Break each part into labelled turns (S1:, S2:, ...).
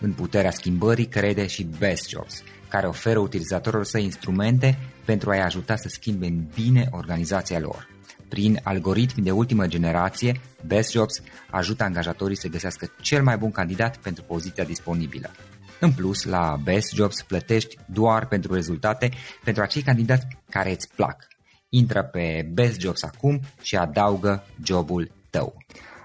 S1: În puterea schimbării crede și Best Jobs, care oferă utilizatorilor săi instrumente pentru a-i ajuta să schimbe în bine organizația lor. Prin algoritmi de ultimă generație, Best Jobs ajută angajatorii să găsească cel mai bun candidat pentru poziția disponibilă. În plus, la Best Jobs plătești doar pentru rezultate pentru acei candidați care îți plac. Intră pe Best Jobs acum și adaugă jobul tău.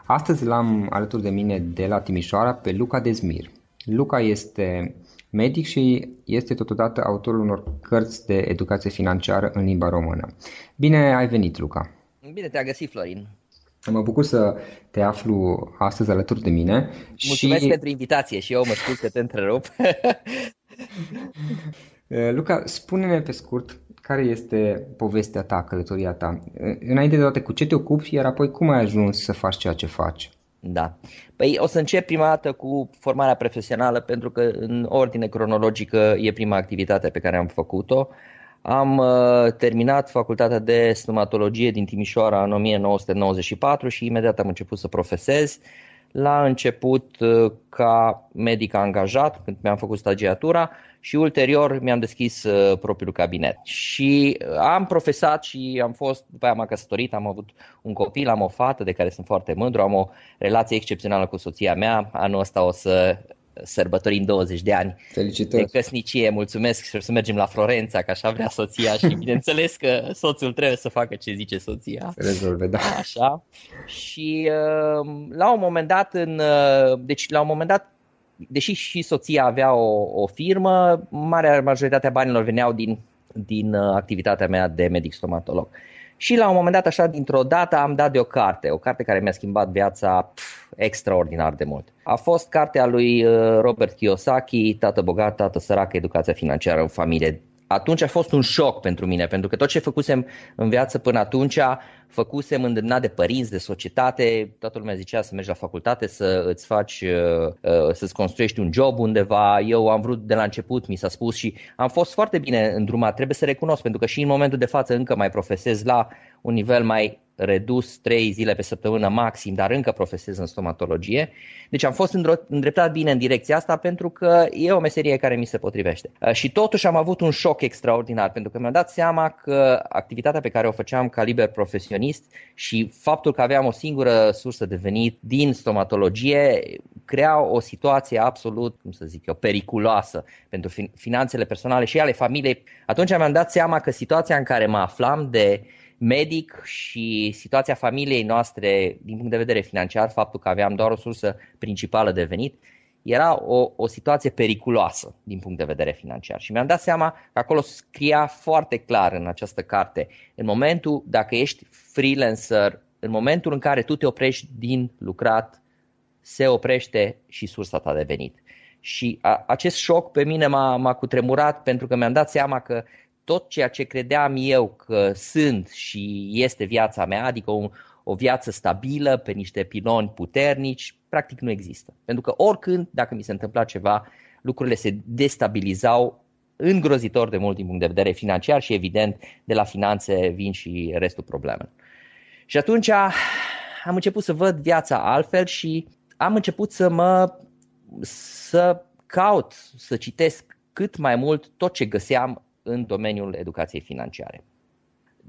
S1: Astăzi l-am alături de mine de la Timișoara pe Luca Dezmir. Luca este medic și este totodată autorul unor cărți de educație financiară în limba română. Bine ai venit, Luca!
S2: Bine te-a găsit, Florin!
S1: Mă bucur să te aflu astăzi alături de mine.
S2: Mulțumesc și... pentru invitație și eu mă scuz că te întrerup.
S1: Eh, Luca, spune-ne pe scurt care este povestea ta, călătoria ta. Eh, înainte de toate, cu ce te ocupi, iar apoi cum ai ajuns să faci ceea ce faci?
S2: Da. Păi o să încep prima dată cu formarea profesională pentru că în ordine cronologică e prima activitate pe care am făcut-o. Am uh, terminat facultatea de stomatologie din Timișoara în 1994 și imediat am început să profesez. La început uh, ca medic angajat când mi-am făcut stagiatura și ulterior mi-am deschis uh, propriul cabinet. Și uh, am profesat și am fost, după aia m-am căsătorit, am avut un copil, am o fată de care sunt foarte mândru, am o relație excepțională cu soția mea. Anul ăsta o să sărbătorim 20 de ani
S1: Felicitări.
S2: de căsnicie. Mulțumesc și o să mergem la Florența, că așa vrea soția și bineînțeles că soțul trebuie să facă ce zice soția.
S1: Rezolve, da.
S2: Așa. Și uh, la un moment dat, în, uh, deci la un moment dat, deși și soția avea o, o firmă, marea majoritatea banilor veneau din, din uh, activitatea mea de medic stomatolog. Și la un moment dat, așa, dintr-o dată, am dat de o carte, o carte care mi-a schimbat viața pf, extraordinar de mult. A fost cartea lui Robert Kiyosaki, Tată bogat, tată sărac, educația financiară în familie atunci a fost un șoc pentru mine, pentru că tot ce făcusem în viață până atunci, făcusem îndemnat de părinți, de societate, toată lumea zicea să mergi la facultate, să îți faci, uh, uh, să-ți construiești un job undeva. Eu am vrut de la început, mi s-a spus și am fost foarte bine îndrumat, trebuie să recunosc, pentru că și în momentul de față încă mai profesez la un nivel mai redus 3 zile pe săptămână maxim, dar încă profesez în stomatologie. Deci am fost îndreptat bine în direcția asta pentru că e o meserie care mi se potrivește. Uh, și totuși am avut un șoc extraordinar pentru că mi-am dat seama că activitatea pe care o făceam ca liber profesionist și faptul că aveam o singură sursă de venit din stomatologie crea o situație absolut, cum să zic eu, periculoasă pentru finanțele personale și ale familiei. Atunci mi-am dat seama că situația în care mă aflam de medic și situația familiei noastre din punct de vedere financiar, faptul că aveam doar o sursă principală de venit, era o, o situație periculoasă din punct de vedere financiar. Și mi-am dat seama că acolo scria foarte clar în această carte, în momentul, dacă ești freelancer, în momentul în care tu te oprești din lucrat, se oprește și sursa ta de venit. Și a, acest șoc pe mine m-a, m-a cutremurat pentru că mi-am dat seama că tot ceea ce credeam eu că sunt și este viața mea, adică o, o viață stabilă pe niște piloni puternici, practic nu există. Pentru că oricând, dacă mi se întâmpla ceva, lucrurile se destabilizau îngrozitor de mult din punct de vedere financiar și evident de la finanțe vin și restul problemelor. Și atunci am început să văd viața altfel și am început să mă să caut, să citesc cât mai mult tot ce găseam în domeniul educației financiare.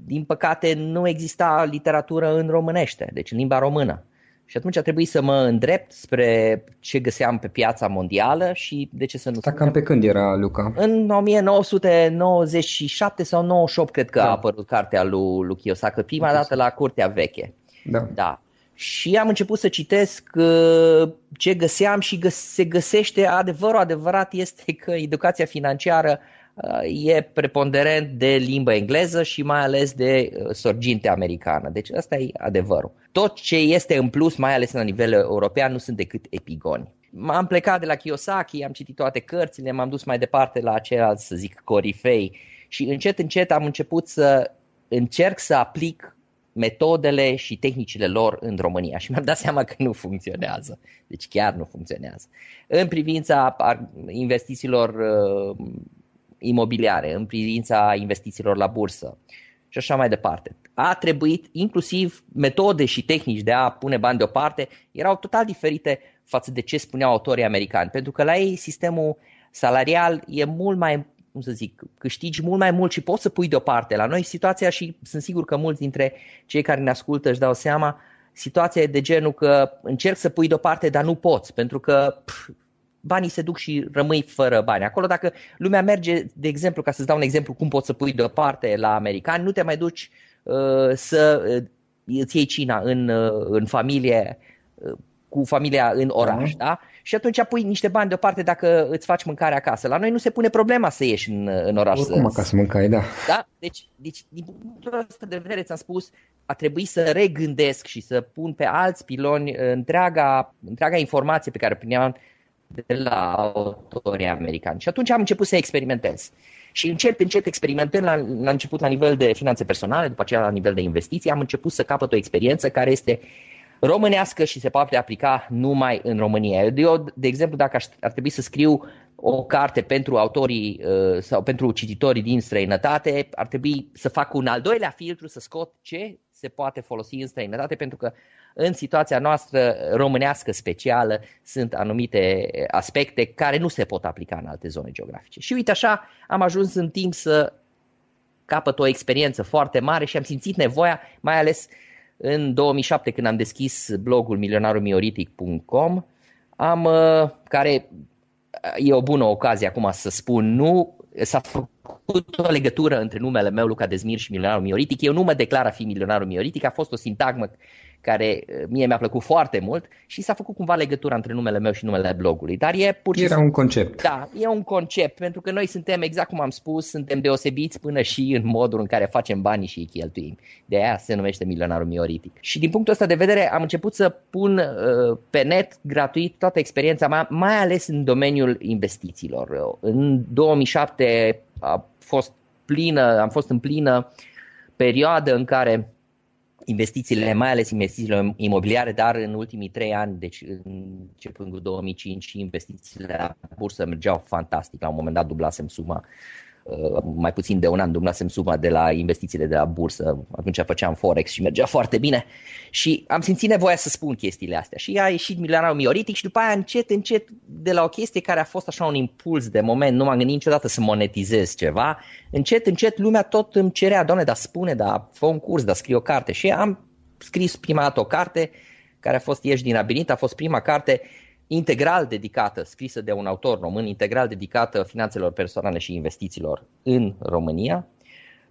S2: Din păcate, nu exista literatură în românește, deci în limba română. Și atunci a trebuit să mă îndrept spre ce găseam pe piața mondială și de ce să nu...
S1: Dar cam pe când era, Luca?
S2: În 1997 sau 98 cred că da. a apărut cartea lui, lui Kiyosaki, prima dată la Curtea Veche.
S1: Da.
S2: da. Și am început să citesc uh, ce găseam și se găsește adevărul adevărat este că educația financiară e preponderent de limba engleză și mai ales de uh, sorginte americană. Deci asta e adevărul. Tot ce este în plus, mai ales la nivel european, nu sunt decât epigoni. M-am plecat de la Kiyosaki, am citit toate cărțile, m-am dus mai departe la ceilalți, să zic, corifei și încet, încet am început să încerc să aplic metodele și tehnicile lor în România și mi-am dat seama că nu funcționează. Deci chiar nu funcționează. În privința investițiilor uh, imobiliare, în privința investițiilor la bursă și așa mai departe. A trebuit, inclusiv metode și tehnici de a pune bani deoparte, erau total diferite față de ce spuneau autorii americani, pentru că la ei sistemul salarial e mult mai, cum să zic, câștigi mult mai mult și poți să pui deoparte. La noi situația și sunt sigur că mulți dintre cei care ne ascultă își dau seama, situația e de genul că încerc să pui deoparte, dar nu poți, pentru că pf, banii se duc și rămâi fără bani. Acolo dacă lumea merge, de exemplu, ca să-ți dau un exemplu cum poți să pui deoparte la americani, nu te mai duci uh, să uh, îți iei cina în, uh, în familie, uh, cu familia în oraș, da. da? Și atunci pui niște bani deoparte dacă îți faci mâncare acasă. La noi nu se pune problema să ieși în, în oraș.
S1: Oricum
S2: să,
S1: acasă mâncai, da.
S2: Da? Deci, deci din punctul ăsta de vedere ți-am spus, a trebuit să regândesc și să pun pe alți piloni întreaga, întreaga informație pe care o primeam de la autorii americani. Și atunci am început să experimentez. Și încet, încet experimentând la, la început la nivel de finanțe personale, după aceea la nivel de investiții, am început să capăt o experiență care este românească și se poate aplica numai în România. Eu, de exemplu, dacă ar trebui să scriu o carte pentru autorii uh, sau pentru cititorii din străinătate, ar trebui să fac un al doilea filtru, să scot ce se poate folosi în străinătate, pentru că în situația noastră românească specială sunt anumite aspecte care nu se pot aplica în alte zone geografice. Și uite așa am ajuns în timp să capăt o experiență foarte mare și am simțit nevoia, mai ales în 2007 când am deschis blogul milionarulmioritic.com, am, uh, care e o bună ocazie acum să spun, nu s-a făcut o legătură între numele meu, Luca Dezmir, și milionarul Mioritic. Eu nu mă declar a fi milionarul Mioritic, a fost o sintagmă care uh, mie mi-a plăcut foarte mult și s-a făcut cumva legătura între numele meu și numele blogului. Dar e pur și
S1: Era un concept.
S2: Da, e un concept, pentru că noi suntem, exact cum am spus, suntem deosebiți până și în modul în care facem banii și îi cheltuim. De aia se numește milionarul mioritic. Și din punctul ăsta de vedere am început să pun uh, pe net gratuit toată experiența mea, mai ales în domeniul investițiilor. În 2007 a fost plină, am fost în plină perioadă în care investițiile, mai ales investițiile imobiliare, dar în ultimii trei ani, deci începând cu 2005, investițiile la bursă mergeau fantastic. La un moment dat dublasem suma Uh, mai puțin de un an dumnasem suma de la investițiile de la bursă, atunci făceam Forex și mergea foarte bine. Și am simțit nevoia să spun chestiile astea. Și a ieșit milionarul mioritic și după aia încet, încet de la o chestie care a fost așa un impuls de moment, nu m-am gândit niciodată să monetizez ceva, încet, încet lumea tot îmi cerea, doamne, dar spune, dar fă un curs, dar scrie o carte. Și am scris prima dată o carte care a fost Ieși din labirint, a fost prima carte integral dedicată, scrisă de un autor român, integral dedicată finanțelor personale și investițiilor în România.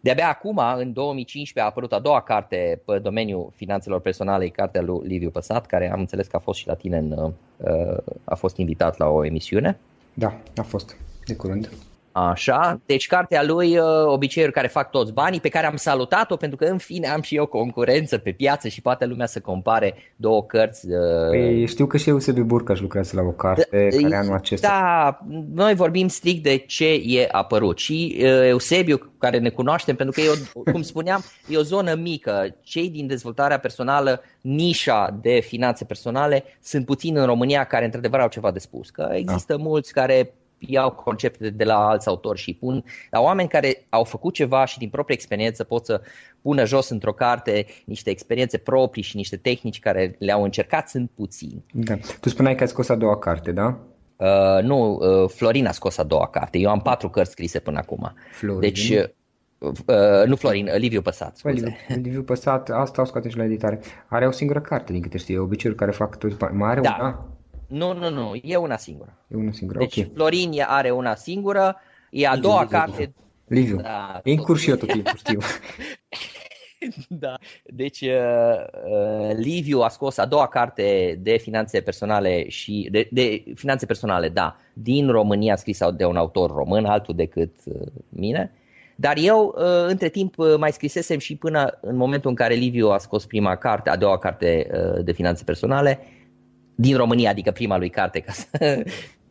S2: De-abia acum, în 2015, a apărut a doua carte pe domeniul finanțelor personale, cartea lui Liviu Păsat, care am înțeles că a fost și la tine, în, uh, a fost invitat la o emisiune.
S1: Da, a fost, de curând.
S2: Așa, deci cartea lui uh, Obiceiuri care fac toți banii, pe care am salutat-o pentru că în fine am și eu concurență pe piață și poate lumea să compare două cărți. Uh,
S1: păi, știu că și Eusebiu Burcaș lucrează la o carte da, care anul acesta.
S2: Da, noi vorbim strict de ce e apărut și uh, Eusebiu, care ne cunoaștem, pentru că eu, cum spuneam, e o zonă mică. Cei din dezvoltarea personală, nișa de finanțe personale, sunt puțini în România care într-adevăr au ceva de spus. Că există da. mulți care iau concepte de la alți autori și pun la oameni care au făcut ceva și din proprie experiență pot să pună jos într-o carte niște experiențe proprii și niște tehnici care le-au încercat, sunt puțini.
S1: Da. Tu spuneai că ai scos a doua carte, da?
S2: Uh, nu, uh, Florin a scos a doua carte. Eu am patru cărți scrise până acum.
S1: Florin.
S2: Deci, uh, uh nu Florin, uh, Liviu Păsat.
S1: Scuze. Liviu, Liviu Păsat, asta o scoate și la editare. Are o singură carte, din câte știu, obiceiuri care fac toți bani. Mai are
S2: da.
S1: una?
S2: Nu, nu, nu, e una singură.
S1: E una singură,
S2: deci
S1: ok.
S2: Florin are una singură, e a doua
S1: Liviu,
S2: carte...
S1: Liviu, da, e în curs și eu tot timpul, știu.
S2: da, deci uh, uh, Liviu a scos a doua carte de finanțe personale și de, de finanțe personale, da, din România scrisă de un autor român, altul decât uh, mine. Dar eu, uh, între timp, uh, mai scrisesem și până în momentul în care Liviu a scos prima carte, a doua carte uh, de finanțe personale, din România, adică prima lui carte, ca să,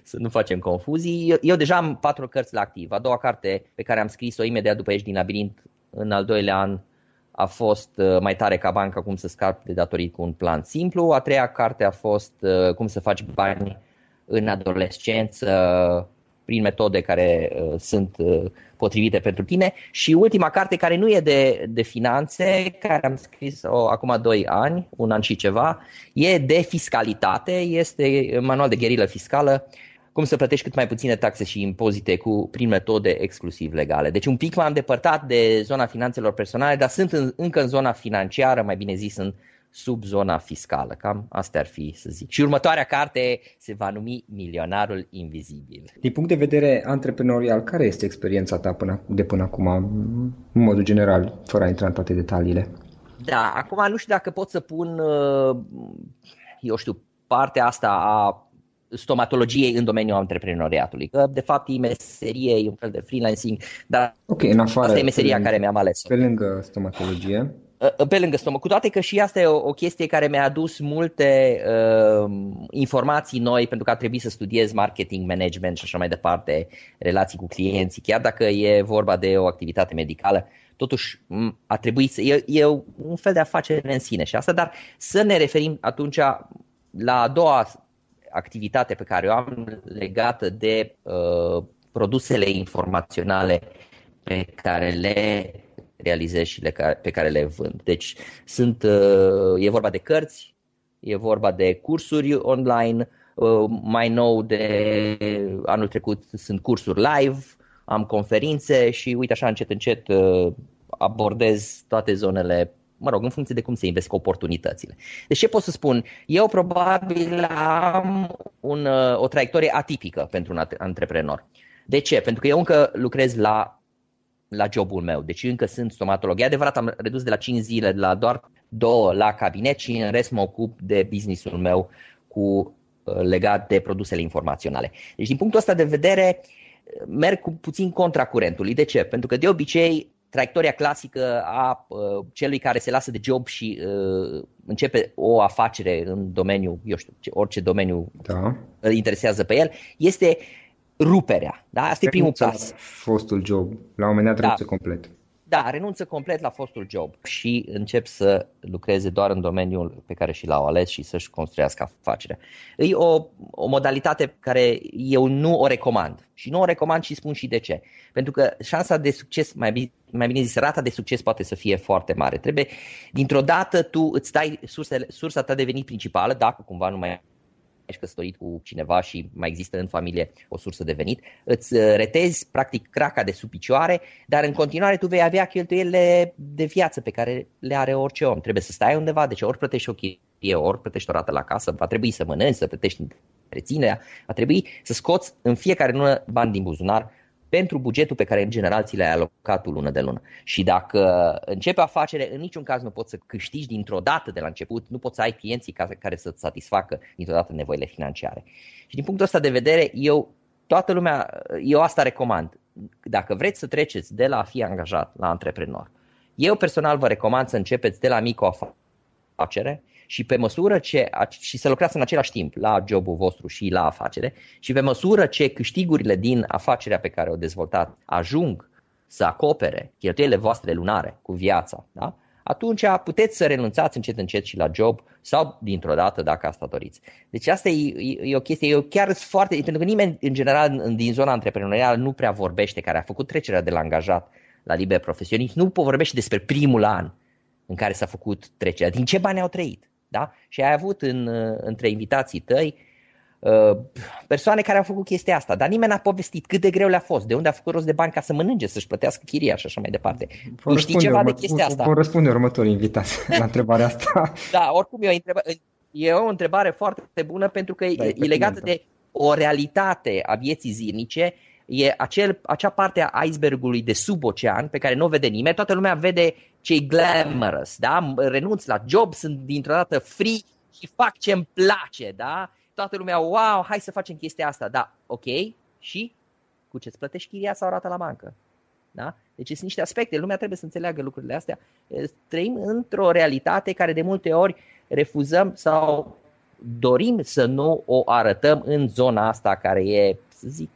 S2: să nu facem confuzii. Eu, eu deja am patru cărți la activ. A doua carte pe care am scris-o imediat după ieși din labirint, în al doilea an, a fost uh, mai tare ca banca, cum să scapi de datorii cu un plan simplu. A treia carte a fost uh, cum să faci bani în adolescență prin metode care uh, sunt uh, potrivite pentru tine și ultima carte care nu e de, de finanțe, care am scris-o acum 2 ani, un an și ceva, e de fiscalitate, este manual de gherilă fiscală, cum să plătești cât mai puține taxe și impozite cu, prin metode exclusiv legale. Deci un pic m-am depărtat de zona finanțelor personale, dar sunt în, încă în zona financiară, mai bine zis în sub zona fiscală. Cam asta ar fi să zic. Și următoarea carte se va numi Milionarul Invizibil.
S1: Din punct de vedere antreprenorial, care este experiența ta până, de până acum, în modul general, fără a intra în toate detaliile?
S2: Da, acum nu știu dacă pot să pun, uh, eu știu, partea asta a stomatologiei în domeniul antreprenoriatului. Că, de fapt, e meserie, e un fel de freelancing, dar
S1: Ok, în afară,
S2: asta e meseria care mi-am ales.
S1: Pe lângă stomatologie,
S2: Uh, pe lângă stomac. Cu toate că și asta e o, o chestie care mi-a adus multe uh, informații noi pentru că a trebuit să studiez marketing, management și așa mai departe, relații cu clienții, chiar dacă e vorba de o activitate medicală, totuși a trebuit să... E, e un fel de afacere în sine și asta, dar să ne referim atunci la a doua activitate pe care o am legată de uh, produsele informaționale pe care le realizez și le, pe care le vând. Deci sunt, uh, e vorba de cărți, e vorba de cursuri online, uh, mai nou de anul trecut sunt cursuri live, am conferințe și uite așa încet încet uh, abordez toate zonele mă rog, în funcție de cum se invesc oportunitățile. Deci ce pot să spun? Eu probabil am un, o traiectorie atipică pentru un antreprenor. De ce? Pentru că eu încă lucrez la, la jobul meu, deci încă sunt stomatolog. E adevărat, am redus de la 5 zile la doar două la cabinet și în rest mă ocup de businessul meu cu uh, legat de produsele informaționale. Deci din punctul ăsta de vedere merg cu puțin contra curentului. De ce? Pentru că de obicei traiectoria clasică a uh, celui care se lasă de job și uh, începe o afacere în domeniu, eu știu, orice domeniu da. îl interesează pe el, este ruperea. Da? Asta e primul pas.
S1: Fostul job, la un moment dat da. complet.
S2: Da, renunță complet la fostul job și încep să lucreze doar în domeniul pe care și l-au ales și să-și construiască afacerea. E o, o modalitate care eu nu o recomand. Și nu o recomand și spun și de ce. Pentru că șansa de succes, mai bine, mai bine zis, rata de succes poate să fie foarte mare. Trebuie, dintr-o dată, tu îți dai sursele, sursa ta de venit principală, dacă cumva nu mai ești căsătorit cu cineva și mai există în familie o sursă de venit, îți uh, retezi practic craca de sub picioare, dar în continuare tu vei avea cheltuielile de viață pe care le are orice om. Trebuie să stai undeva, deci ori plătești o chirie, ori plătești o rată la casă, va trebui să mănânci, să plătești întreținerea, va trebui să scoți în fiecare lună bani din buzunar pentru bugetul pe care în general ți l-ai alocat tu lună de lună. Și dacă începe o afacere, în niciun caz nu poți să câștigi dintr-o dată de la început, nu poți să ai clienții care să-ți satisfacă dintr-o dată nevoile financiare. Și din punctul ăsta de vedere, eu, toată lumea, eu asta recomand. Dacă vreți să treceți de la a fi angajat la antreprenor, eu personal vă recomand să începeți de la mică afacere, și pe măsură ce și să lucrați în același timp la jobul vostru și la afacere și pe măsură ce câștigurile din afacerea pe care o dezvoltat ajung să acopere cheltuielile voastre lunare cu viața, da? atunci puteți să renunțați încet încet și la job sau dintr-o dată dacă asta doriți. Deci asta e, e, e o chestie, eu chiar sunt foarte, pentru că nimeni în general din zona antreprenorială nu prea vorbește, care a făcut trecerea de la angajat la liber profesionist, nu vorbește despre primul an în care s-a făcut trecerea, din ce bani au trăit. Da? Și ai avut în, între invitații tăi uh, persoane care au făcut chestia asta, dar nimeni n-a povestit cât de greu le-a fost, de unde a făcut rost de bani ca să mănânce, să-și plătească chiria și așa mai departe.
S1: Vom știi ceva urmă, de chestia asta? Vom răspunde următorii invitați la întrebarea asta.
S2: Da, oricum e o, întrebare, e o întrebare foarte bună pentru că da, e, e legată de o realitate a vieții zilnice e acel, acea parte a icebergului de sub ocean pe care nu o vede nimeni. Toată lumea vede ce glamorous, da? Renunț la job, sunt dintr-o dată free și fac ce îmi place, da? Toată lumea, wow, hai să facem chestia asta, da, ok, și cu ce-ți plătești chiria sau rata la bancă? Da? Deci sunt niște aspecte, lumea trebuie să înțeleagă lucrurile astea. Trăim într-o realitate care de multe ori refuzăm sau dorim să nu o arătăm în zona asta care e, să zic,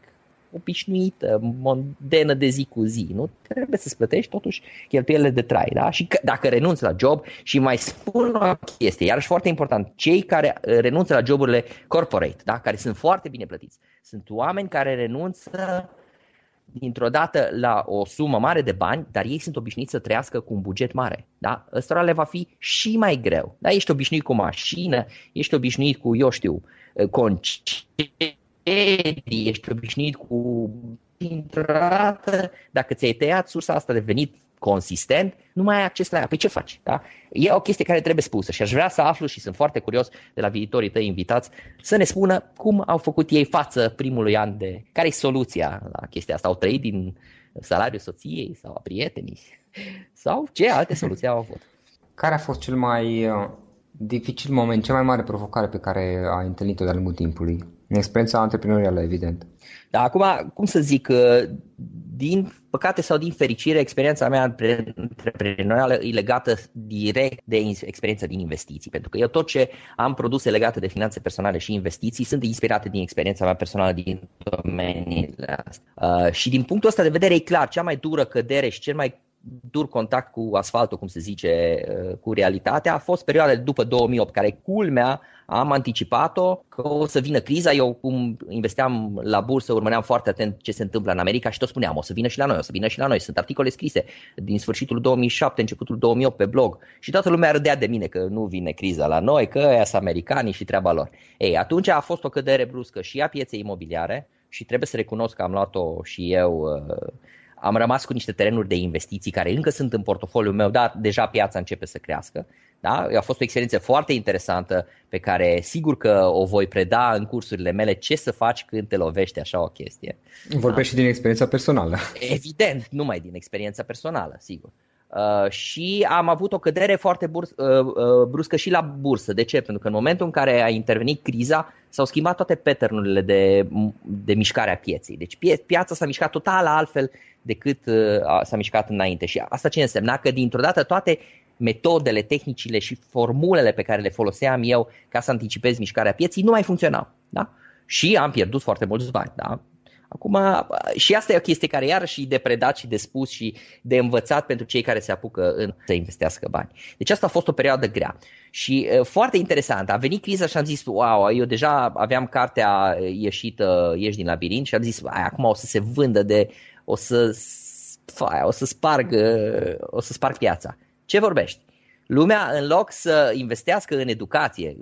S2: obișnuită, mondenă de zi cu zi. Nu trebuie să-ți plătești totuși cheltuielile de trai. Da? Și că, dacă renunți la job și mai spun o chestie, iarăși foarte important, cei care uh, renunță la joburile corporate, da? care sunt foarte bine plătiți, sunt oameni care renunță dintr-o dată la o sumă mare de bani, dar ei sunt obișnuiți să trăiască cu un buget mare. Da? Ăstora le va fi și mai greu. Da? Ești obișnuit cu o mașină, ești obișnuit cu, eu știu, uh, concedii, ești obișnuit cu dintr-o dată, dacă ți-ai tăiat sursa asta de venit consistent, nu mai ai acces la ea. Păi ce faci? Da? E o chestie care trebuie spusă și aș vrea să aflu și sunt foarte curios de la viitorii tăi invitați să ne spună cum au făcut ei față primului an de... Care e soluția la chestia asta? Au trăit din salariul soției sau a prietenii? Sau ce alte soluții au avut?
S1: Care a fost cel mai uh, dificil moment, cea mai mare provocare pe care ai întâlnit-o de-a lungul timpului? În experiența antreprenorială, evident.
S2: Da, acum, cum să zic, uh, din păcate sau din fericire, experiența mea antreprenorială e legată direct de experiența din investiții, pentru că eu tot ce am produse legate de finanțe personale și investiții sunt inspirate din experiența mea personală din domeniile astea. Uh, și din punctul ăsta de vedere e clar, cea mai dură cădere și cel mai dur contact cu asfaltul, cum se zice, uh, cu realitatea, a fost perioada după 2008, care culmea am anticipat-o că o să vină criza. Eu, cum investeam la bursă, urmăream foarte atent ce se întâmplă în America și tot spuneam, o să vină și la noi, o să vină și la noi. Sunt articole scrise din sfârșitul 2007, începutul 2008 pe blog și toată lumea râdea de mine că nu vine criza la noi, că ăia sunt americanii și treaba lor. Ei, atunci a fost o cădere bruscă și a pieței imobiliare și trebuie să recunosc că am luat-o și eu uh, am rămas cu niște terenuri de investiții care încă sunt în portofoliul meu, dar deja piața începe să crească. Da? A fost o experiență foarte interesantă pe care sigur că o voi preda în cursurile mele ce să faci când te lovește așa o chestie.
S1: Vorbești da? și din experiența personală.
S2: Evident, numai din experiența personală, sigur. Uh, și am avut o cădere foarte burs, uh, uh, bruscă și la bursă. De ce? Pentru că în momentul în care a intervenit criza, s-au schimbat toate patternurile de, de mișcare a pieței. Deci pie, piața s-a mișcat total altfel decât uh, s-a mișcat înainte. Și asta ce însemna? Că dintr-o dată toate metodele, tehnicile și formulele pe care le foloseam eu ca să anticipez mișcarea pieții nu mai funcționau. Da? Și am pierdut foarte mulți bani. Da? Acum, și asta e o chestie care iarăși e de predat și de spus și de învățat pentru cei care se apucă în să investească bani. Deci asta a fost o perioadă grea. Și foarte interesant, a venit criza și am zis, wow, eu deja aveam cartea ieșită, ieși din labirint și am zis, acum o să se vândă de, o să, o să sparg, o să sparg piața. Ce vorbești? Lumea, în loc să investească în educație,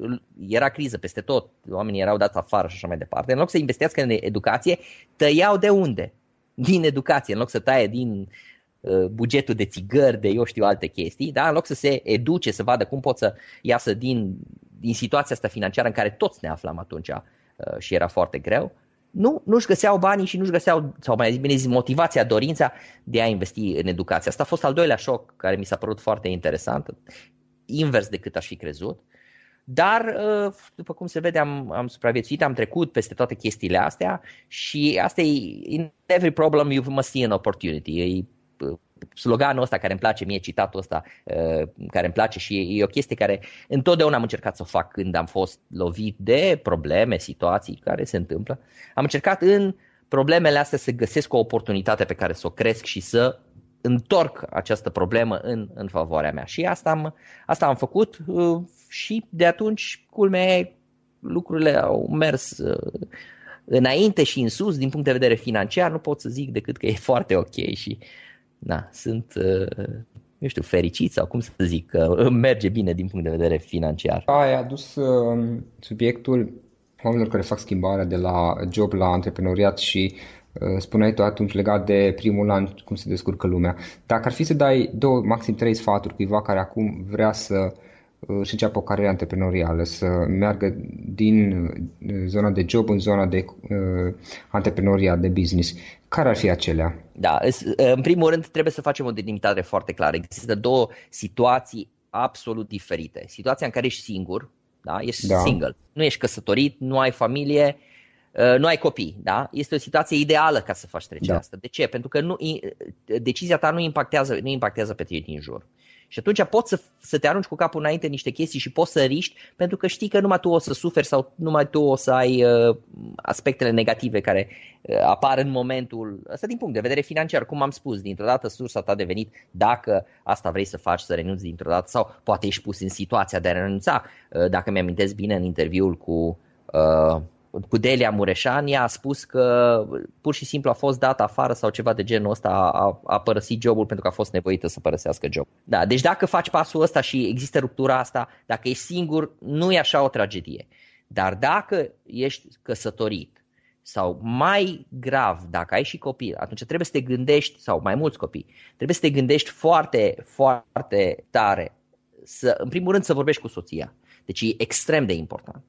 S2: era criză peste tot, oamenii erau dați afară și așa mai departe, în loc să investească în educație, tăiau de unde? Din educație, în loc să taie din uh, bugetul de țigări, de eu știu alte chestii, da? în loc să se educe, să vadă cum pot să iasă din, din situația asta financiară în care toți ne aflam atunci uh, și era foarte greu, nu, nu-și găseau banii și nu-și găseau, sau mai bine zis, motivația, dorința de a investi în educație. Asta a fost al doilea șoc care mi s-a părut foarte interesant, invers decât aș fi crezut. Dar, uh, după cum se vede, am, am supraviețuit, am trecut peste toate chestiile astea și asta e, in every problem you must see an opportunity. E sloganul ăsta care îmi place mie, citatul ăsta uh, care îmi place și e o chestie care întotdeauna am încercat să o fac când am fost lovit de probleme, situații care se întâmplă. Am încercat în problemele astea să găsesc o oportunitate pe care să o cresc și să întorc această problemă în, în favoarea mea. Și asta am, asta am făcut uh, și de atunci, culmea lucrurile au mers uh, înainte și în sus din punct de vedere financiar. Nu pot să zic decât că e foarte ok și da, sunt, uh, nu știu, fericit sau cum să zic, că merge bine din punct de vedere financiar.
S1: Ai adus uh, subiectul oamenilor care fac schimbarea de la job la antreprenoriat și uh, spuneai tu atunci legat de primul an cum se descurcă lumea. Dacă ar fi să dai două, maxim trei sfaturi cuiva care acum vrea să uh, și înceapă o carieră antreprenorială, să meargă din uh, zona de job în zona de uh, antreprenoriat, de business. Care ar fi acelea?
S2: Da, în primul rând trebuie să facem o delimitare foarte clară. Există două situații absolut diferite. Situația în care ești singur, da? ești da. single, nu ești căsătorit, nu ai familie, uh, nu ai copii, da? Este o situație ideală ca să faci trecerea da. asta. De ce? Pentru că nu, decizia ta nu impactează, nu impactează pe tine din jur. Și atunci poți să, să te arunci cu capul înainte niște chestii și poți să riști pentru că știi că numai tu o să suferi sau numai tu o să ai uh, aspectele negative care uh, apar în momentul ăsta din punct de vedere financiar. Cum am spus, dintr-o dată sursa ta a devenit dacă asta vrei să faci, să renunți dintr-o dată sau poate ești pus în situația de a renunța. Uh, dacă mi-amintesc bine în interviul cu uh, cu Delia Mureșani a spus că pur și simplu a fost dat afară sau ceva de genul ăsta, a, a părăsit jobul pentru că a fost nevoită să părăsească job. Da, deci dacă faci pasul ăsta și există ruptura asta, dacă ești singur, nu e așa o tragedie. Dar dacă ești căsătorit sau mai grav, dacă ai și copii, atunci trebuie să te gândești, sau mai mulți copii, trebuie să te gândești foarte, foarte tare, să, în primul rând să vorbești cu soția. Deci e extrem de important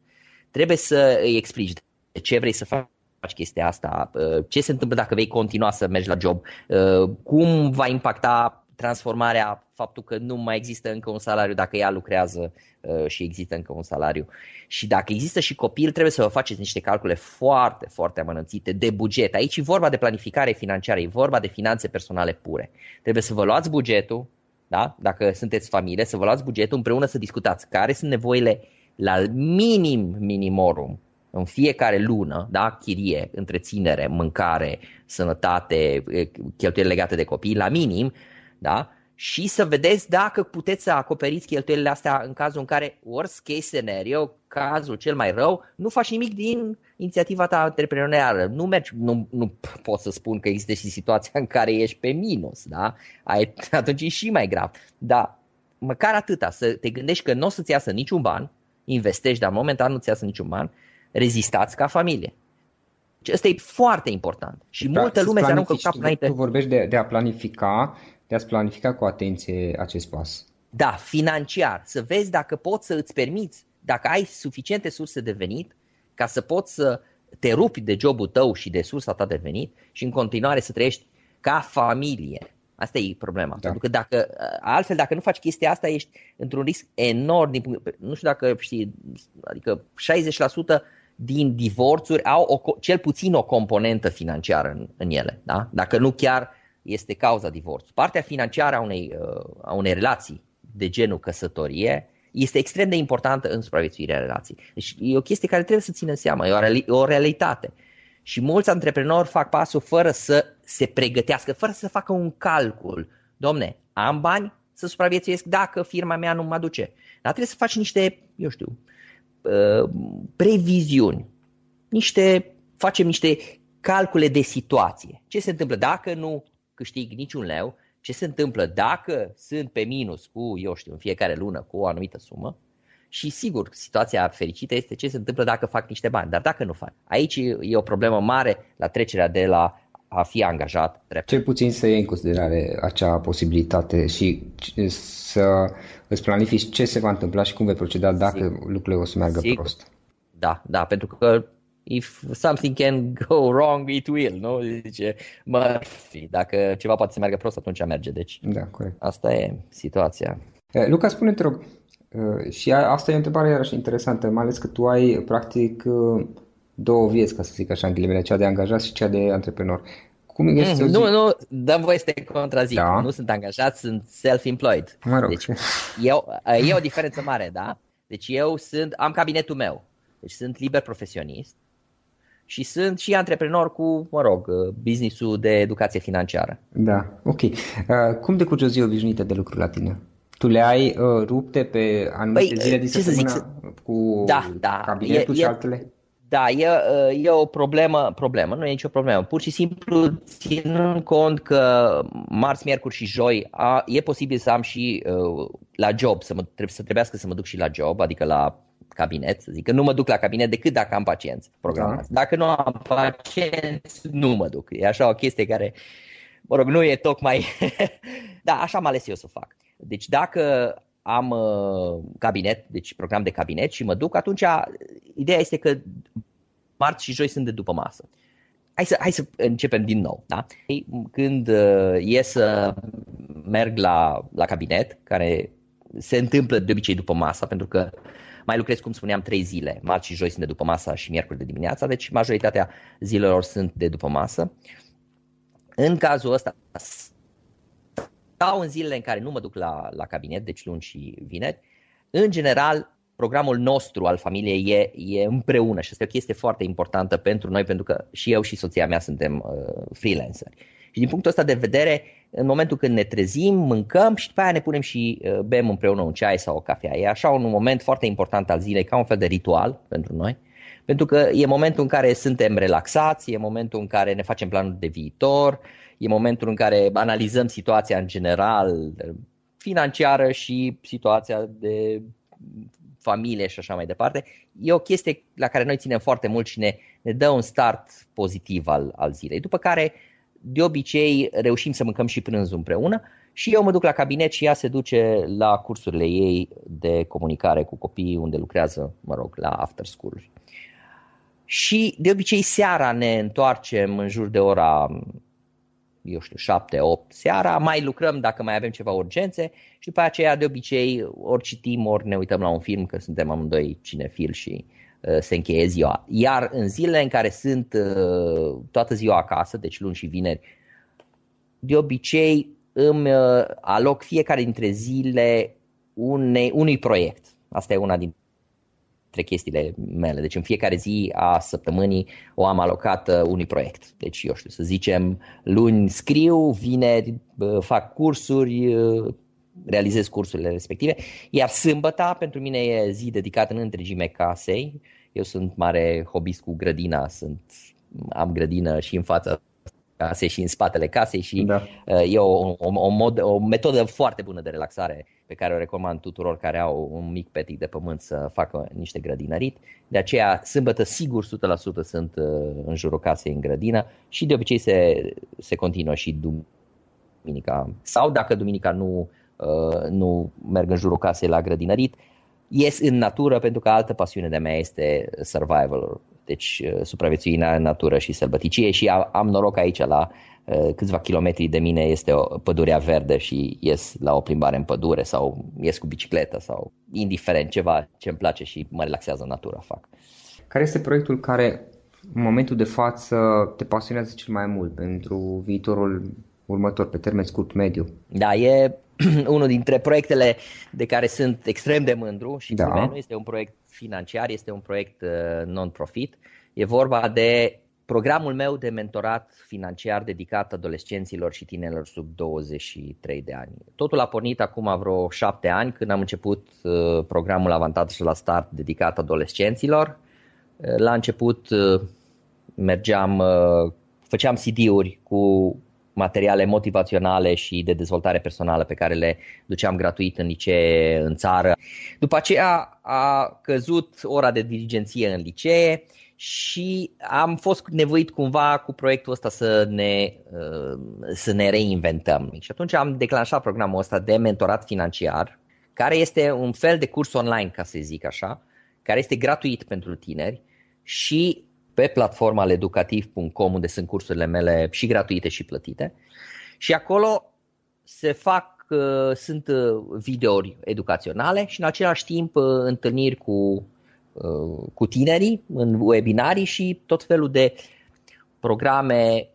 S2: trebuie să îi explici de ce vrei să faci chestia asta, uh, ce se întâmplă dacă vei continua să mergi la job, uh, cum va impacta transformarea faptul că nu mai există încă un salariu dacă ea lucrează uh, și există încă un salariu. Și dacă există și copil, trebuie să vă faceți niște calcule foarte, foarte amănățite de buget. Aici e vorba de planificare financiară, e vorba de finanțe personale pure. Trebuie să vă luați bugetul, da? dacă sunteți familie, să vă luați bugetul împreună să discutați care sunt nevoile la minim minimorum în fiecare lună, da, chirie, întreținere, mâncare, sănătate, cheltuieli legate de copii, la minim, da, și să vedeți dacă puteți să acoperiți cheltuielile astea în cazul în care, worst case scenario, cazul cel mai rău, nu faci nimic din inițiativa ta antreprenorială. Nu mergi, nu, nu pot să spun că există și situația în care ești pe minus, da? Ai, atunci e și mai grav. Dar măcar atâta, să te gândești că nu o să-ți iasă niciun ban, investești, dar momentan nu-ți iasă niciun ban, rezistați ca familie. Ăsta e foarte important. Și da, multă lume se aruncă capul înainte.
S1: Tu vorbești de, de a planifica, de a-ți planifica cu atenție acest pas.
S2: Da, financiar. Să vezi dacă poți să îți permiți, dacă ai suficiente surse de venit ca să poți să te rupi de jobul tău și de sursa ta de venit și în continuare să trăiești ca familie. Asta e problema. Da. Pentru că dacă, altfel, dacă nu faci chestia asta, ești într-un risc enorm. Din punct, nu știu dacă știi, adică 60% din divorțuri au o, cel puțin o componentă financiară în, în ele. Da? Dacă nu chiar este cauza divorțului. Partea financiară a unei, uh, a unei relații de genul căsătorie este extrem de importantă în supraviețuirea relației. Deci e o chestie care trebuie să țină seama, e o, reali- o realitate. Și mulți antreprenori fac pasul fără să se pregătească, fără să facă un calcul. Domne, am bani să supraviețuiesc dacă firma mea nu mă aduce. Dar trebuie să faci niște, eu știu, uh, previziuni, niște, facem niște calcule de situație. Ce se întâmplă dacă nu câștig niciun leu? Ce se întâmplă dacă sunt pe minus cu, eu știu, în fiecare lună cu o anumită sumă? Și sigur, situația fericită este ce se întâmplă dacă fac niște bani, dar dacă nu fac. Aici e o problemă mare la trecerea de la a fi angajat drept.
S1: Cel puțin să iei în considerare acea posibilitate și să îți planifici ce se va întâmpla și cum vei proceda dacă Sigur. lucrurile o să meargă Sigur. prost.
S2: Da, da, pentru că if something can go wrong, it will, nu? Zice Murphy, dacă ceva poate să meargă prost, atunci merge, deci
S1: da, corect.
S2: asta e situația.
S1: Eh, Luca, spune-te rog, eh, și asta e o întrebare iarăși interesantă, mai ales că tu ai practic eh, două vieți, ca să zic așa, în ghilimele, cea de angajat și cea de antreprenor.
S2: Cum mm, este nu, nu, dăm voie să te contrazic. Da. Nu sunt angajat, sunt self-employed.
S1: Mă rog.
S2: Deci eu, e o diferență mare, da? Deci eu sunt, am cabinetul meu. Deci sunt liber profesionist și sunt și antreprenor cu, mă rog, businessul de educație financiară.
S1: Da, ok. Uh, cum decurge o zi obișnuită de lucru la tine? Tu le ai uh, rupte pe anumite păi, zile de săptămână cu
S2: da, da.
S1: cabinetul e, și altele?
S2: Da, e, e o problemă, problemă, nu e nicio problemă. Pur și simplu ținând cont că marți, miercuri și joi a, e posibil să am și uh, la job, să, mă, trebuie, să trebuiască să mă duc și la job, adică la cabinet, să zic că nu mă duc la cabinet decât dacă am pacienți programați. Da. Dacă nu am pacienți, nu mă duc. E așa o chestie care, mă rog, nu e tocmai... da, așa am ales eu să fac. Deci dacă am uh, cabinet, deci program de cabinet și mă duc, atunci ideea este că marți și joi sunt de după masă. Hai să, hai să începem din nou. Da? Când uh, e să merg la, la cabinet, care se întâmplă de obicei după masa, pentru că mai lucrez, cum spuneam, trei zile. Marți și joi sunt de după masa și miercuri de dimineața, deci majoritatea zilelor sunt de după masă. În cazul ăsta, stau în zilele în care nu mă duc la, la cabinet, deci luni și vineri. În general, programul nostru al familiei e, e împreună și asta e o chestie foarte importantă pentru noi, pentru că și eu și soția mea suntem uh, freelanceri. Și din punctul ăsta de vedere, în momentul când ne trezim, mâncăm și după aia ne punem și uh, bem împreună un ceai sau o cafea. E așa un moment foarte important al zilei, ca un fel de ritual pentru noi. Pentru că e momentul în care suntem relaxați, e momentul în care ne facem planuri de viitor, e momentul în care analizăm situația în general financiară și situația de familie și așa mai departe. E o chestie la care noi ținem foarte mult și ne, ne dă un start pozitiv al, al zilei. După care, de obicei, reușim să mâncăm și prânzul împreună și eu mă duc la cabinet și ea se duce la cursurile ei de comunicare cu copiii unde lucrează, mă rog, la after school. Și de obicei seara ne întoarcem în jur de ora eu știu, 7-8 seara, mai lucrăm dacă mai avem ceva urgențe și după aceea de obicei ori citim, ori ne uităm la un film, că suntem amândoi cinefil și uh, se încheie ziua. Iar în zilele în care sunt uh, toată ziua acasă, deci luni și vineri, de obicei îmi uh, aloc fiecare dintre zile unei, unui proiect. Asta e una din dintre chestiile mele. Deci în fiecare zi a săptămânii o am alocată unui proiect. Deci, eu știu, să zicem, luni scriu, vineri fac cursuri, realizez cursurile respective, iar sâmbăta pentru mine e zi dedicată în întregime casei. Eu sunt mare hobbyist cu grădina, sunt, am grădină și în fața casei și în spatele casei și da. e o, o, o, mod, o metodă foarte bună de relaxare pe care o recomand tuturor care au un mic petic de pământ să facă niște grădinărit. De aceea, sâmbătă, sigur, 100% sunt în jurul casei în grădină și de obicei se, se continuă și duminica. Sau dacă duminica nu, nu merg în jurul casei la grădinărit, ies în natură pentru că altă pasiune de mea este survival, deci supraviețuirea în natură și sălbăticie și am noroc aici la Eh, câțiva kilometri de mine este o pădurea verde și ies la o plimbare în pădure sau ies cu bicicletă sau indiferent ceva ce îmi place și mă relaxează natura fac.
S1: Care este proiectul care în momentul de față te pasionează cel mai mult pentru viitorul următor, pe termen scurt, mediu?
S2: Da, e unul dintre proiectele de care sunt extrem de mândru și
S1: da.
S2: nu este un proiect financiar, este un proiect uh, non-profit. E vorba de programul meu de mentorat financiar dedicat adolescenților și tinerilor sub 23 de ani. Totul a pornit acum vreo șapte ani când am început uh, programul Avantaj la Start dedicat adolescenților. Uh, la început uh, mergeam, făceam CD-uri cu materiale motivaționale și de dezvoltare personală pe care le duceam gratuit în licee în țară. După aceea a căzut ora de dirigenție în licee și am fost nevoit cumva cu proiectul ăsta să ne, uh, să ne reinventăm. Și atunci am declanșat programul ăsta de mentorat financiar, care este un fel de curs online, ca să zic așa, care este gratuit pentru tineri și pe platforma educativ.com unde sunt cursurile mele și gratuite și plătite. Și acolo se fac, uh, sunt uh, videouri educaționale și în același timp întâlniri cu Uh, cu tinerii în webinarii și tot felul de programe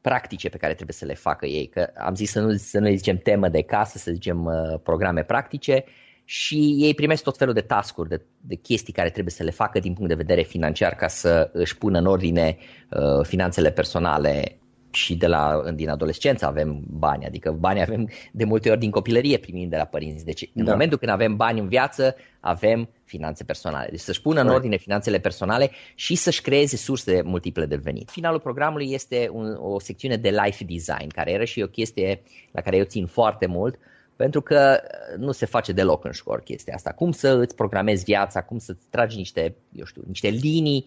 S2: practice pe care trebuie să le facă ei. Că am zis să nu, să nu zicem temă de casă, să zicem uh, programe practice și ei primesc tot felul de tascuri, de, de chestii care trebuie să le facă din punct de vedere financiar ca să își pună în ordine uh, finanțele personale și de la, din adolescență avem bani, adică bani avem de multe ori din copilărie primim de la părinți. Deci în da. momentul când avem bani în viață, avem finanțe personale. Deci să-și pună în ordine finanțele personale și să-și creeze surse multiple de venit. Finalul programului este un, o secțiune de life design, care era și o chestie la care eu țin foarte mult, pentru că nu se face deloc în școală chestia asta. Cum să îți programezi viața, cum să-ți tragi niște, eu știu, niște linii,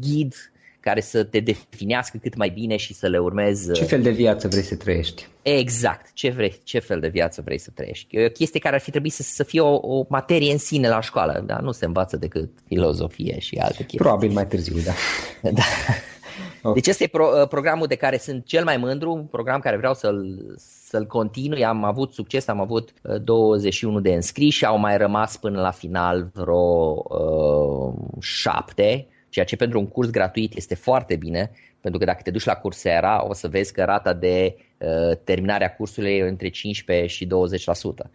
S2: ghid care să te definească cât mai bine și să le urmezi.
S1: Ce fel de viață vrei să trăiești?
S2: Exact, ce, vrei, ce fel de viață vrei să trăiești. E o chestie care ar fi trebuit să, să fie o, o materie în sine la școală, dar nu se învață decât filozofie și alte chestii.
S1: Probabil mai târziu, da.
S2: da. Oh. Deci este pro, uh, programul de care sunt cel mai mândru, un program care vreau să-l, să-l continui. Am avut succes, am avut 21 uh, de înscriși, au mai rămas până la final vreo uh, șapte ceea ce pentru un curs gratuit este foarte bine, pentru că dacă te duci la Coursera o să vezi că rata de uh, terminare a cursului e între 15 și 20%.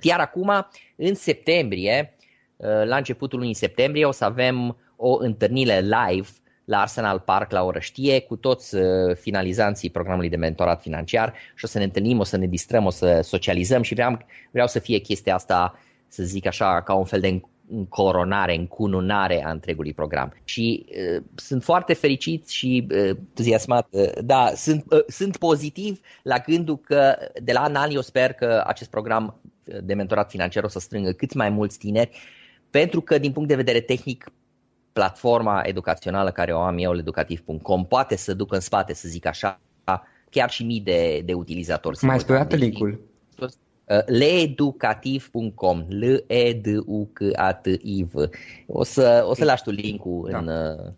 S2: Iar acum, în septembrie, uh, la începutul lunii septembrie, o să avem o întâlnire live la Arsenal Park la Orăștie cu toți uh, finalizanții programului de mentorat financiar și o să ne întâlnim, o să ne distrăm, o să socializăm și vreau, vreau să fie chestia asta, să zic așa, ca un fel de coronare, încununare a întregului program. Și uh, sunt foarte fericit și uh, entuziasmat, uh, da, sunt, uh, sunt pozitiv la gândul că de la an an eu sper că acest program de mentorat financiar o să strângă cât mai mulți tineri, pentru că din punct de vedere tehnic platforma educațională care o am eu, educativ.com, poate să ducă în spate, să zic așa, chiar și mii de, de utilizatori.
S1: Mai spui dată linkul.
S2: Uh, leeducativ.com l e d u c a t i v O să, o să lași tu linkul da. în,
S1: uh,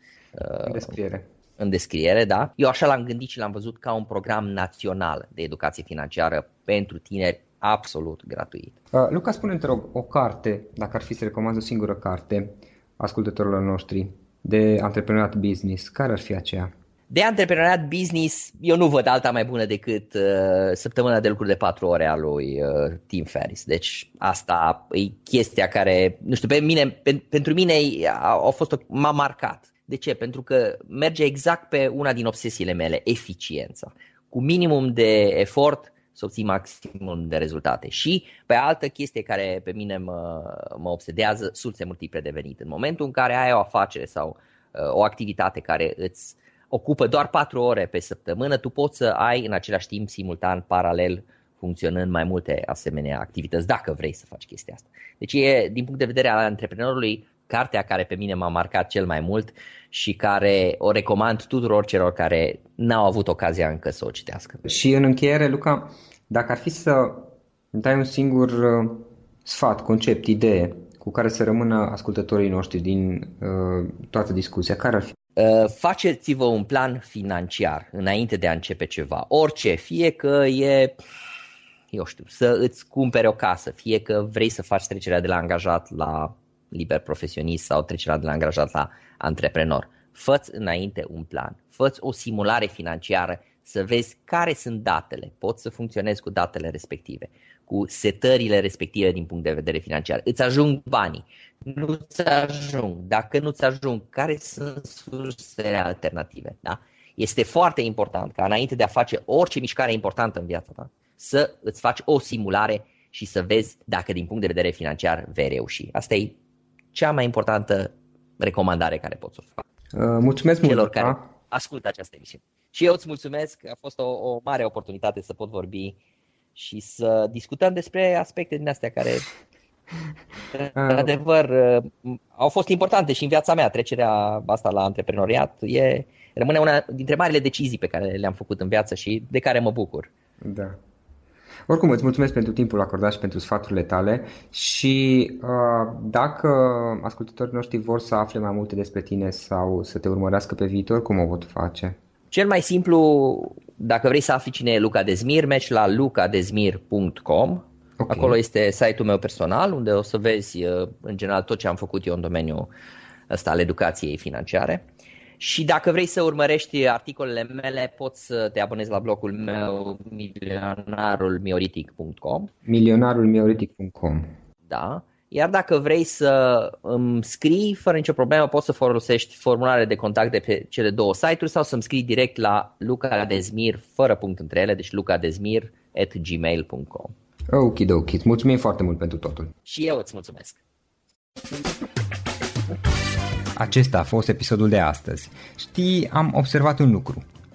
S1: în descriere.
S2: În descriere, da. Eu așa l-am gândit și l-am văzut ca un program național de educație financiară pentru tineri absolut gratuit.
S1: Uh, Luca, spune te rog, o carte, dacă ar fi să recomand o singură carte ascultătorilor noștri de antreprenoriat business, care ar fi aceea?
S2: De antreprenoriat business, eu nu văd alta mai bună decât uh, săptămâna de lucru de 4 ore a lui uh, Tim Ferris. Deci asta e chestia care, nu știu, pe mine, pe, pentru mine a, a fost o, m-a marcat. De ce? Pentru că merge exact pe una din obsesiile mele, eficiența. Cu minimum de efort să obții maximum de rezultate. Și pe altă chestie care pe mine mă, mă obsedează, surse multiple de venit. În momentul în care ai o afacere sau uh, o activitate care îți uh, ocupă doar 4 ore pe săptămână, tu poți să ai în același timp simultan, paralel, funcționând mai multe asemenea activități, dacă vrei să faci chestia asta. Deci e, din punct de vedere al antreprenorului, cartea care pe mine m-a marcat cel mai mult și care o recomand tuturor celor care n-au avut ocazia încă să o citească.
S1: Și în încheiere, Luca, dacă ar fi să dai un singur uh, sfat, concept, idee cu care să rămână ascultătorii noștri din uh, toată discuția, care ar fi?
S2: Uh, faceți-vă un plan financiar înainte de a începe ceva. Orice, fie că e, eu știu, să îți cumpere o casă, fie că vrei să faci trecerea de la angajat la liber profesionist sau trecerea de la angajat la antreprenor. Făți înainte un plan, făți o simulare financiară să vezi care sunt datele, poți să funcționezi cu datele respective, cu setările respective din punct de vedere financiar. Îți ajung banii, nu ți ajung, dacă nu ți ajung, care sunt sursele alternative? Da? Este foarte important ca înainte de a face orice mișcare importantă în viața ta, să îți faci o simulare și să vezi dacă din punct de vedere financiar vei reuși. Asta e cea mai importantă recomandare care pot să o fac.
S1: Uh, mulțumesc
S2: celor
S1: mult,
S2: care ascultă această emisiune. Și eu îți mulțumesc, a fost o, o mare oportunitate să pot vorbi și să discutăm despre aspecte din astea care, într-adevăr, uh, au fost importante și în viața mea. Trecerea asta la antreprenoriat e, rămâne una dintre marile decizii pe care le-am făcut în viață și de care mă bucur.
S1: Da. Oricum, îți mulțumesc pentru timpul acordat și pentru sfaturile tale și uh, dacă ascultătorii noștri vor să afle mai multe despre tine sau să te urmărească pe viitor, cum o pot face?
S2: Cel mai simplu, dacă vrei să afli cine e Luca Dezmir, mergi la lucadezmir.com. Okay. Acolo este site-ul meu personal, unde o să vezi uh, în general tot ce am făcut eu în domeniul ăsta al educației financiare. Și dacă vrei să urmărești articolele mele, poți să te abonezi la blogul meu milionarulmioritic.com
S1: milionarulmioritic.com
S2: Da. Iar dacă vrei să îmi scrii fără nicio problemă, poți să folosești formulare de contact de pe cele două site-uri sau să-mi scrii direct la lucadezmir, fără punct între ele, deci lucadezmir.gmail.com
S1: Ok, ok. Mulțumim foarte mult pentru totul.
S2: Și eu îți mulțumesc.
S1: Acesta a fost episodul de astăzi. Știi, am observat un lucru.